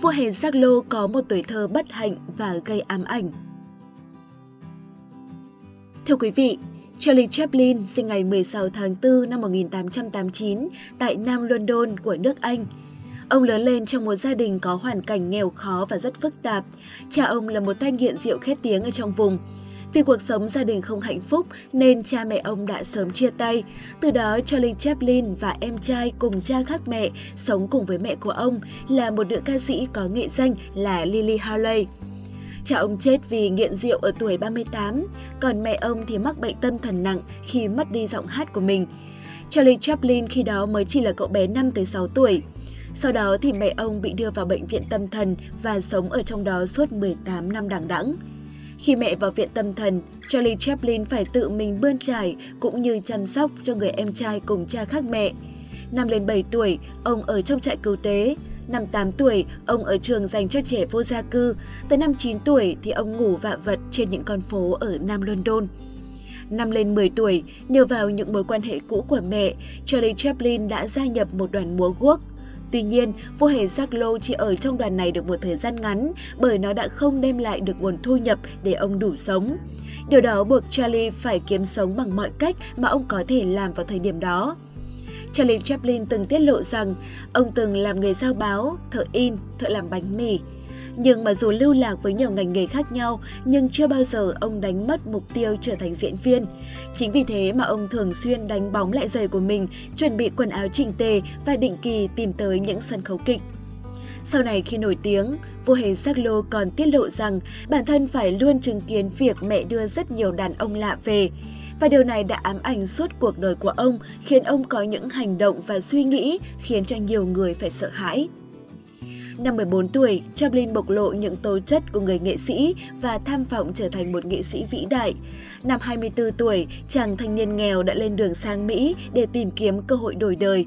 vua hề Lô có một tuổi thơ bất hạnh và gây ám ảnh. Thưa quý vị, Charlie Chaplin sinh ngày 16 tháng 4 năm 1889 tại Nam London của nước Anh. Ông lớn lên trong một gia đình có hoàn cảnh nghèo khó và rất phức tạp. Cha ông là một thanh nghiện rượu khét tiếng ở trong vùng. Vì cuộc sống gia đình không hạnh phúc nên cha mẹ ông đã sớm chia tay. Từ đó Charlie Chaplin và em trai cùng cha khác mẹ sống cùng với mẹ của ông là một nữ ca sĩ có nghệ danh là Lily Harley. Cha ông chết vì nghiện rượu ở tuổi 38, còn mẹ ông thì mắc bệnh tâm thần nặng khi mất đi giọng hát của mình. Charlie Chaplin khi đó mới chỉ là cậu bé 5-6 tuổi. Sau đó thì mẹ ông bị đưa vào bệnh viện tâm thần và sống ở trong đó suốt 18 năm đằng đẵng. Khi mẹ vào viện tâm thần, Charlie Chaplin phải tự mình bươn trải cũng như chăm sóc cho người em trai cùng cha khác mẹ. Năm lên 7 tuổi, ông ở trong trại cứu tế. Năm 8 tuổi, ông ở trường dành cho trẻ vô gia cư. Tới năm 9 tuổi thì ông ngủ vạ vật trên những con phố ở Nam London. Năm lên 10 tuổi, nhờ vào những mối quan hệ cũ của mẹ, Charlie Chaplin đã gia nhập một đoàn múa guốc. Tuy nhiên, vua hề Lô chỉ ở trong đoàn này được một thời gian ngắn bởi nó đã không đem lại được nguồn thu nhập để ông đủ sống. Điều đó buộc Charlie phải kiếm sống bằng mọi cách mà ông có thể làm vào thời điểm đó. Charlie Chaplin từng tiết lộ rằng ông từng làm nghề giao báo, thợ in, thợ làm bánh mì. Nhưng mà dù lưu lạc với nhiều ngành nghề khác nhau, nhưng chưa bao giờ ông đánh mất mục tiêu trở thành diễn viên. Chính vì thế mà ông thường xuyên đánh bóng lại giày của mình, chuẩn bị quần áo chỉnh tề và định kỳ tìm tới những sân khấu kịch. Sau này khi nổi tiếng, vua hề Lô còn tiết lộ rằng bản thân phải luôn chứng kiến việc mẹ đưa rất nhiều đàn ông lạ về. Và điều này đã ám ảnh suốt cuộc đời của ông, khiến ông có những hành động và suy nghĩ khiến cho nhiều người phải sợ hãi. Năm 14 tuổi, Chaplin bộc lộ những tố chất của người nghệ sĩ và tham vọng trở thành một nghệ sĩ vĩ đại. Năm 24 tuổi, chàng thanh niên nghèo đã lên đường sang Mỹ để tìm kiếm cơ hội đổi đời.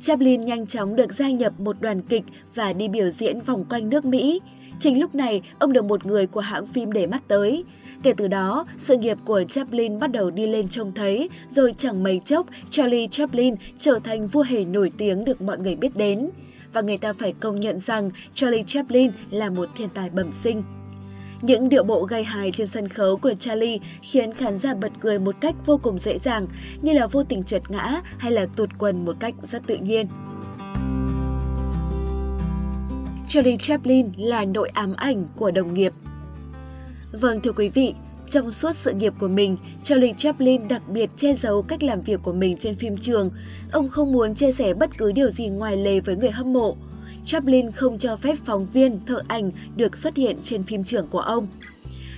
Chaplin nhanh chóng được gia nhập một đoàn kịch và đi biểu diễn vòng quanh nước Mỹ. Chính lúc này, ông được một người của hãng phim để mắt tới. Kể từ đó, sự nghiệp của Chaplin bắt đầu đi lên trông thấy, rồi chẳng mấy chốc, Charlie Chaplin trở thành vua hề nổi tiếng được mọi người biết đến và người ta phải công nhận rằng Charlie Chaplin là một thiên tài bẩm sinh. Những điệu bộ gây hài trên sân khấu của Charlie khiến khán giả bật cười một cách vô cùng dễ dàng, như là vô tình trượt ngã hay là tụt quần một cách rất tự nhiên. Charlie Chaplin là nội ám ảnh của đồng nghiệp. Vâng thưa quý vị, trong suốt sự nghiệp của mình, Charlie Chaplin đặc biệt che giấu cách làm việc của mình trên phim trường. Ông không muốn chia sẻ bất cứ điều gì ngoài lề với người hâm mộ. Chaplin không cho phép phóng viên, thợ ảnh được xuất hiện trên phim trường của ông.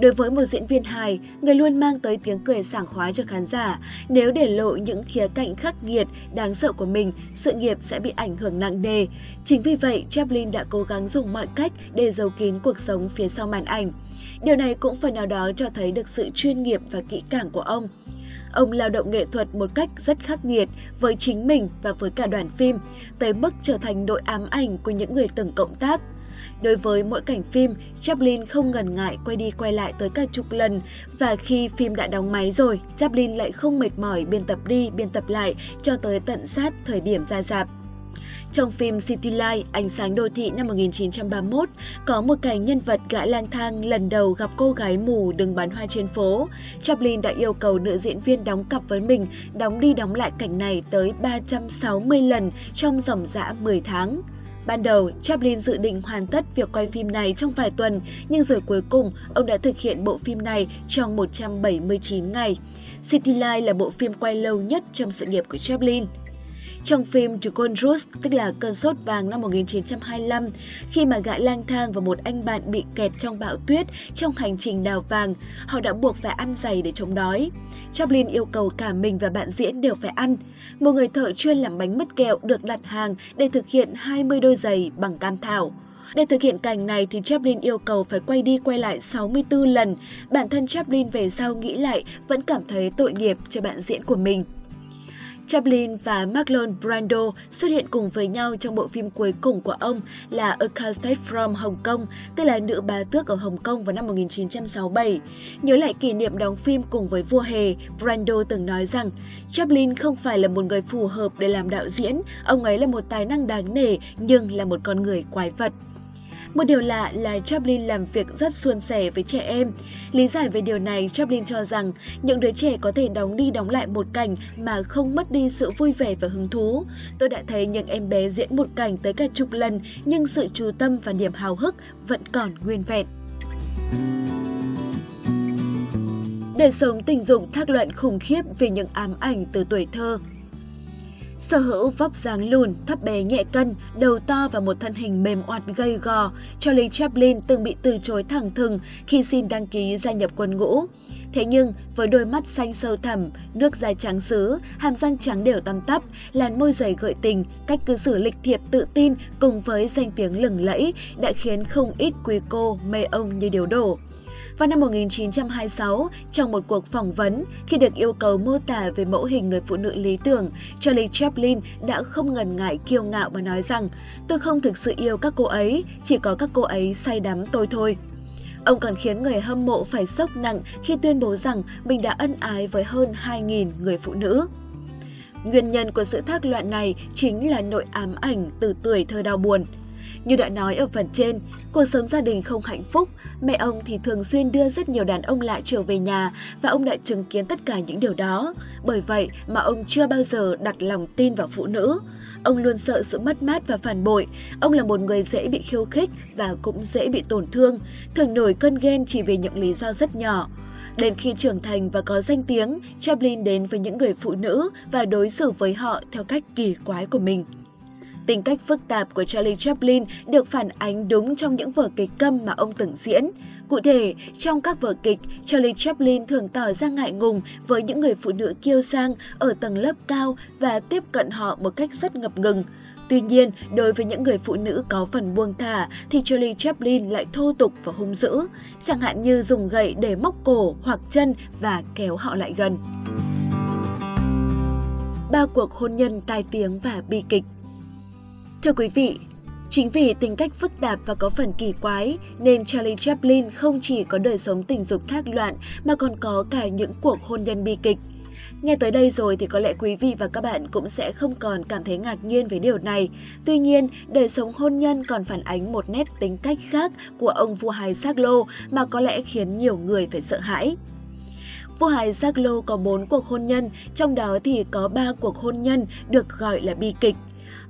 Đối với một diễn viên hài, người luôn mang tới tiếng cười sảng khoái cho khán giả. Nếu để lộ những khía cạnh khắc nghiệt, đáng sợ của mình, sự nghiệp sẽ bị ảnh hưởng nặng nề. Chính vì vậy, Chaplin đã cố gắng dùng mọi cách để giấu kín cuộc sống phía sau màn ảnh. Điều này cũng phần nào đó cho thấy được sự chuyên nghiệp và kỹ càng của ông. Ông lao động nghệ thuật một cách rất khắc nghiệt với chính mình và với cả đoàn phim, tới mức trở thành đội ám ảnh của những người từng cộng tác. Đối với mỗi cảnh phim, Chaplin không ngần ngại quay đi quay lại tới cả chục lần và khi phim đã đóng máy rồi, Chaplin lại không mệt mỏi biên tập đi biên tập lại cho tới tận sát thời điểm ra dạp. Trong phim City Light, Ánh sáng đô thị năm 1931, có một cảnh nhân vật gã lang thang lần đầu gặp cô gái mù đứng bán hoa trên phố. Chaplin đã yêu cầu nữ diễn viên đóng cặp với mình, đóng đi đóng lại cảnh này tới 360 lần trong dòng dã 10 tháng. Ban đầu, Chaplin dự định hoàn tất việc quay phim này trong vài tuần, nhưng rồi cuối cùng, ông đã thực hiện bộ phim này trong 179 ngày. City Light là bộ phim quay lâu nhất trong sự nghiệp của Chaplin. Trong phim The Gold Rush, tức là cơn sốt vàng năm 1925, khi mà gã lang thang và một anh bạn bị kẹt trong bão tuyết trong hành trình đào vàng, họ đã buộc phải ăn giày để chống đói. Chaplin yêu cầu cả mình và bạn diễn đều phải ăn. Một người thợ chuyên làm bánh mứt kẹo được đặt hàng để thực hiện 20 đôi giày bằng cam thảo. Để thực hiện cảnh này thì Chaplin yêu cầu phải quay đi quay lại 64 lần. Bản thân Chaplin về sau nghĩ lại vẫn cảm thấy tội nghiệp cho bạn diễn của mình. Chaplin và Marlon Brando xuất hiện cùng với nhau trong bộ phim cuối cùng của ông là A Castle from Hong Kong, tức là Nữ bá tước ở Hồng Kông vào năm 1967. Nhớ lại kỷ niệm đóng phim cùng với vua hề, Brando từng nói rằng Chaplin không phải là một người phù hợp để làm đạo diễn, ông ấy là một tài năng đáng nể nhưng là một con người quái vật. Một điều lạ là Chaplin làm việc rất suôn sẻ với trẻ em. Lý giải về điều này, Chaplin cho rằng những đứa trẻ có thể đóng đi đóng lại một cảnh mà không mất đi sự vui vẻ và hứng thú. Tôi đã thấy những em bé diễn một cảnh tới cả chục lần nhưng sự chú tâm và niềm hào hức vẫn còn nguyên vẹn. Đời sống tình dục thác luận khủng khiếp về những ám ảnh từ tuổi thơ. Sở hữu vóc dáng lùn, thấp bé nhẹ cân, đầu to và một thân hình mềm oặt gầy gò, Charlie Chaplin từng bị từ chối thẳng thừng khi xin đăng ký gia nhập quân ngũ. Thế nhưng, với đôi mắt xanh sâu thẳm, nước da trắng sứ hàm răng trắng đều tăm tắp, làn môi dày gợi tình, cách cư xử lịch thiệp tự tin cùng với danh tiếng lừng lẫy đã khiến không ít quý cô mê ông như điều đổ. Vào năm 1926, trong một cuộc phỏng vấn, khi được yêu cầu mô tả về mẫu hình người phụ nữ lý tưởng, Charlie Chaplin đã không ngần ngại kiêu ngạo và nói rằng tôi không thực sự yêu các cô ấy, chỉ có các cô ấy say đắm tôi thôi. Ông còn khiến người hâm mộ phải sốc nặng khi tuyên bố rằng mình đã ân ái với hơn 2.000 người phụ nữ. Nguyên nhân của sự thác loạn này chính là nội ám ảnh từ tuổi thơ đau buồn. Như đã nói ở phần trên, cuộc sống gia đình không hạnh phúc, mẹ ông thì thường xuyên đưa rất nhiều đàn ông lạ trở về nhà và ông đã chứng kiến tất cả những điều đó. Bởi vậy mà ông chưa bao giờ đặt lòng tin vào phụ nữ. Ông luôn sợ sự mất mát và phản bội. Ông là một người dễ bị khiêu khích và cũng dễ bị tổn thương, thường nổi cơn ghen chỉ vì những lý do rất nhỏ. Đến khi trưởng thành và có danh tiếng, Chaplin đến với những người phụ nữ và đối xử với họ theo cách kỳ quái của mình. Tính cách phức tạp của Charlie Chaplin được phản ánh đúng trong những vở kịch câm mà ông từng diễn. Cụ thể, trong các vở kịch, Charlie Chaplin thường tỏ ra ngại ngùng với những người phụ nữ kiêu sang ở tầng lớp cao và tiếp cận họ một cách rất ngập ngừng. Tuy nhiên, đối với những người phụ nữ có phần buông thả thì Charlie Chaplin lại thô tục và hung dữ, chẳng hạn như dùng gậy để móc cổ hoặc chân và kéo họ lại gần. Ba cuộc hôn nhân tai tiếng và bi kịch Thưa quý vị, Chính vì tính cách phức tạp và có phần kỳ quái nên Charlie Chaplin không chỉ có đời sống tình dục thác loạn mà còn có cả những cuộc hôn nhân bi kịch. Nghe tới đây rồi thì có lẽ quý vị và các bạn cũng sẽ không còn cảm thấy ngạc nhiên với điều này. Tuy nhiên, đời sống hôn nhân còn phản ánh một nét tính cách khác của ông vua hài Saglo mà có lẽ khiến nhiều người phải sợ hãi. Vua hài Saglo có 4 cuộc hôn nhân, trong đó thì có 3 cuộc hôn nhân được gọi là bi kịch.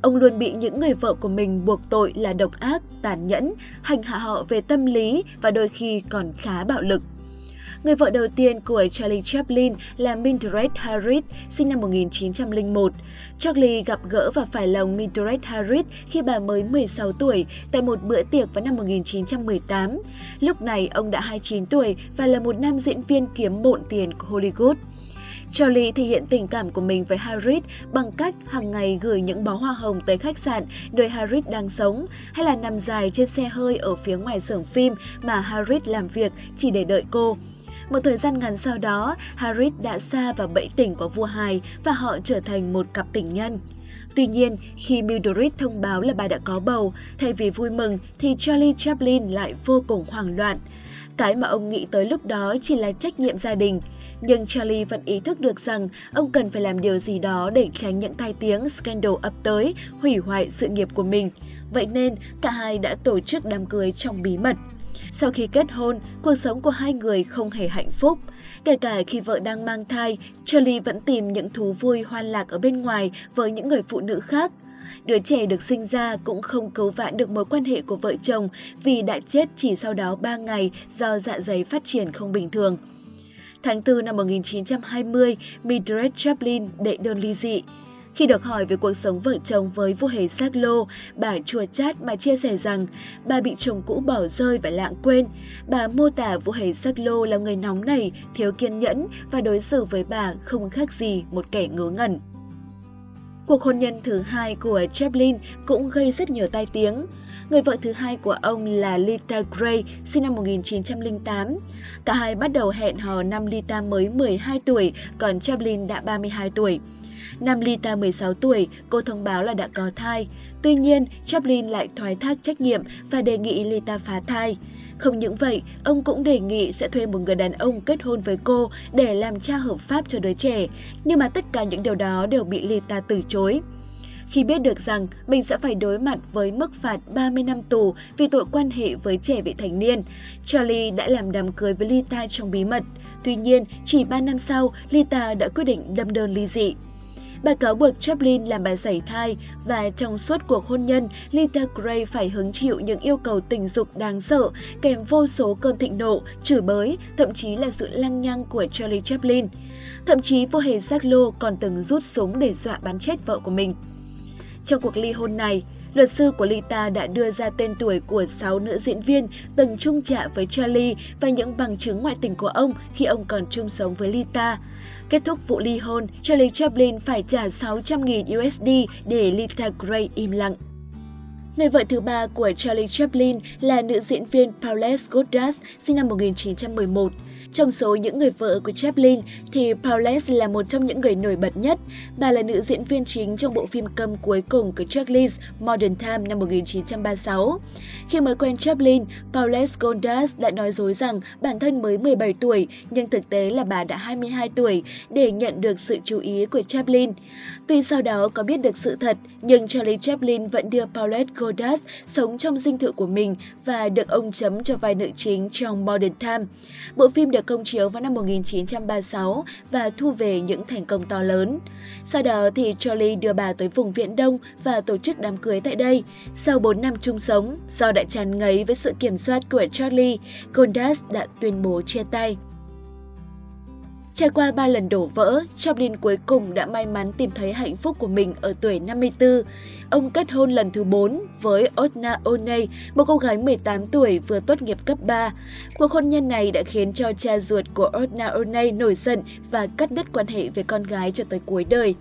Ông luôn bị những người vợ của mình buộc tội là độc ác, tàn nhẫn, hành hạ họ về tâm lý và đôi khi còn khá bạo lực. Người vợ đầu tiên của Charlie Chaplin là Mildred Harris, sinh năm 1901. Charlie gặp gỡ và phải lòng Mildred Harris khi bà mới 16 tuổi tại một bữa tiệc vào năm 1918. Lúc này ông đã 29 tuổi và là một nam diễn viên kiếm bộn tiền của Hollywood. Charlie thể hiện tình cảm của mình với Harris bằng cách hàng ngày gửi những bó hoa hồng tới khách sạn nơi Harris đang sống hay là nằm dài trên xe hơi ở phía ngoài xưởng phim mà Harris làm việc chỉ để đợi cô. Một thời gian ngắn sau đó, Harris đã xa vào bẫy tỉnh của vua hài và họ trở thành một cặp tình nhân. Tuy nhiên, khi Mildred thông báo là bà đã có bầu, thay vì vui mừng thì Charlie Chaplin lại vô cùng hoảng loạn. Cái mà ông nghĩ tới lúc đó chỉ là trách nhiệm gia đình. Nhưng Charlie vẫn ý thức được rằng ông cần phải làm điều gì đó để tránh những tai tiếng scandal ập tới, hủy hoại sự nghiệp của mình. Vậy nên, cả hai đã tổ chức đám cưới trong bí mật. Sau khi kết hôn, cuộc sống của hai người không hề hạnh phúc. Kể cả khi vợ đang mang thai, Charlie vẫn tìm những thú vui hoan lạc ở bên ngoài với những người phụ nữ khác. Đứa trẻ được sinh ra cũng không cứu vãn được mối quan hệ của vợ chồng vì đã chết chỉ sau đó 3 ngày do dạ dày phát triển không bình thường. Tháng 4 năm 1920, Mildred Chaplin đệ đơn ly dị. Khi được hỏi về cuộc sống vợ chồng với vua hề Saglo, bà chua chát mà chia sẻ rằng bà bị chồng cũ bỏ rơi và lãng quên. Bà mô tả vua hề Saglo là người nóng nảy, thiếu kiên nhẫn và đối xử với bà không khác gì một kẻ ngớ ngẩn. Cuộc hôn nhân thứ hai của Chaplin cũng gây rất nhiều tai tiếng. Người vợ thứ hai của ông là Lita Gray, sinh năm 1908. Cả hai bắt đầu hẹn hò năm Lita mới 12 tuổi, còn Chaplin đã 32 tuổi. Năm Lita 16 tuổi, cô thông báo là đã có thai. Tuy nhiên, Chaplin lại thoái thác trách nhiệm và đề nghị Lita phá thai. Không những vậy, ông cũng đề nghị sẽ thuê một người đàn ông kết hôn với cô để làm cha hợp pháp cho đứa trẻ, nhưng mà tất cả những điều đó đều bị Lita từ chối. Khi biết được rằng mình sẽ phải đối mặt với mức phạt 30 năm tù vì tội quan hệ với trẻ vị thành niên, Charlie đã làm đám cưới với Lita trong bí mật. Tuy nhiên, chỉ 3 năm sau, Lita đã quyết định đâm đơn ly dị. Bà cáo buộc Chaplin làm bà sảy thai và trong suốt cuộc hôn nhân, Lita Gray phải hứng chịu những yêu cầu tình dục đáng sợ kèm vô số cơn thịnh nộ, chửi bới, thậm chí là sự lăng nhăng của Charlie Chaplin. Thậm chí vô hề Jacques còn từng rút súng để dọa bắn chết vợ của mình. Trong cuộc ly hôn này, luật sư của Lita đã đưa ra tên tuổi của 6 nữ diễn viên từng chung trạ với Charlie và những bằng chứng ngoại tình của ông khi ông còn chung sống với Lita. Kết thúc vụ ly hôn, Charlie Chaplin phải trả 600.000 USD để Lita Gray im lặng. Người vợ thứ ba của Charlie Chaplin là nữ diễn viên Paulette Goddard, sinh năm 1911. Trong số những người vợ của Chaplin thì Paulette là một trong những người nổi bật nhất. Bà là nữ diễn viên chính trong bộ phim câm cuối cùng của Charles Modern Time năm 1936. Khi mới quen Chaplin, Paulette Goddard đã nói dối rằng bản thân mới 17 tuổi nhưng thực tế là bà đã 22 tuổi để nhận được sự chú ý của Chaplin. Tuy sau đó có biết được sự thật, nhưng Charlie Chaplin vẫn đưa Paulette Goddard sống trong dinh thự của mình và được ông chấm cho vai nữ chính trong Modern Time. Bộ phim được công chiếu vào năm 1936 và thu về những thành công to lớn. Sau đó thì Charlie đưa bà tới vùng Viễn Đông và tổ chức đám cưới tại đây. Sau 4 năm chung sống, do đã chán ngấy với sự kiểm soát của Charlie, Goldust đã tuyên bố chia tay. Trải qua ba lần đổ vỡ, Chaplin cuối cùng đã may mắn tìm thấy hạnh phúc của mình ở tuổi 54. Ông kết hôn lần thứ 4 với Otna Oney, một cô gái 18 tuổi vừa tốt nghiệp cấp 3. Cuộc hôn nhân này đã khiến cho cha ruột của Otna Oney nổi giận và cắt đứt quan hệ với con gái cho tới cuối đời.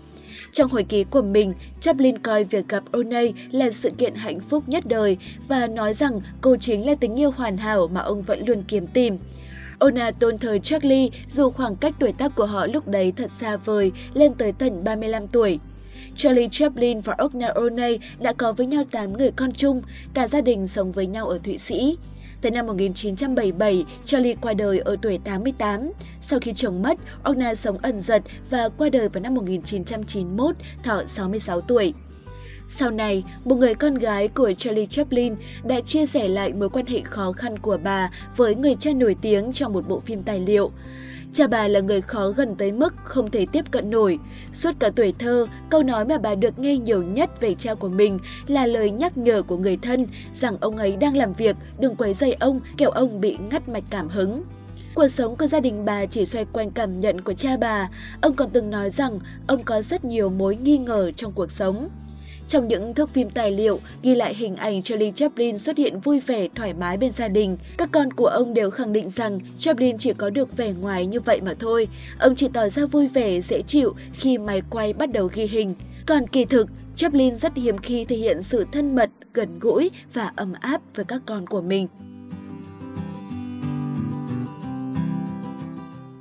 Trong hồi ký của mình, Chaplin coi việc gặp Oney là sự kiện hạnh phúc nhất đời và nói rằng cô chính là tình yêu hoàn hảo mà ông vẫn luôn kiếm tìm. Ona tôn thờ Charlie dù khoảng cách tuổi tác của họ lúc đấy thật xa vời, lên tới tận 35 tuổi. Charlie Chaplin và Ogna Oney đã có với nhau 8 người con chung, cả gia đình sống với nhau ở Thụy Sĩ. Tới năm 1977, Charlie qua đời ở tuổi 88. Sau khi chồng mất, Ogna sống ẩn giật và qua đời vào năm 1991, thọ 66 tuổi. Sau này, một người con gái của Charlie Chaplin đã chia sẻ lại mối quan hệ khó khăn của bà với người cha nổi tiếng trong một bộ phim tài liệu. Cha bà là người khó gần tới mức không thể tiếp cận nổi. Suốt cả tuổi thơ, câu nói mà bà được nghe nhiều nhất về cha của mình là lời nhắc nhở của người thân rằng ông ấy đang làm việc, đừng quấy rầy ông, kẻo ông bị ngắt mạch cảm hứng. Cuộc sống của gia đình bà chỉ xoay quanh cảm nhận của cha bà. Ông còn từng nói rằng ông có rất nhiều mối nghi ngờ trong cuộc sống. Trong những thước phim tài liệu ghi lại hình ảnh Charlie Chaplin xuất hiện vui vẻ, thoải mái bên gia đình, các con của ông đều khẳng định rằng Chaplin chỉ có được vẻ ngoài như vậy mà thôi. Ông chỉ tỏ ra vui vẻ, dễ chịu khi máy quay bắt đầu ghi hình. Còn kỳ thực, Chaplin rất hiếm khi thể hiện sự thân mật, gần gũi và ấm áp với các con của mình.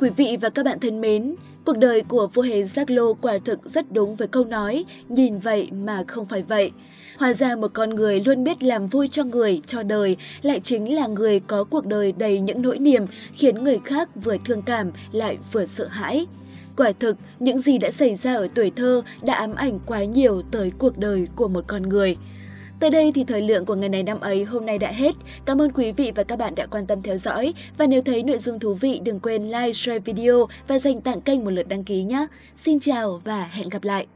Quý vị và các bạn thân mến, Cuộc đời của vua hề Giác Lô quả thực rất đúng với câu nói, nhìn vậy mà không phải vậy. Hóa ra một con người luôn biết làm vui cho người, cho đời, lại chính là người có cuộc đời đầy những nỗi niềm, khiến người khác vừa thương cảm lại vừa sợ hãi. Quả thực, những gì đã xảy ra ở tuổi thơ đã ám ảnh quá nhiều tới cuộc đời của một con người. Tới đây thì thời lượng của ngày này năm ấy hôm nay đã hết. Cảm ơn quý vị và các bạn đã quan tâm theo dõi. Và nếu thấy nội dung thú vị đừng quên like, share video và dành tặng kênh một lượt đăng ký nhé. Xin chào và hẹn gặp lại!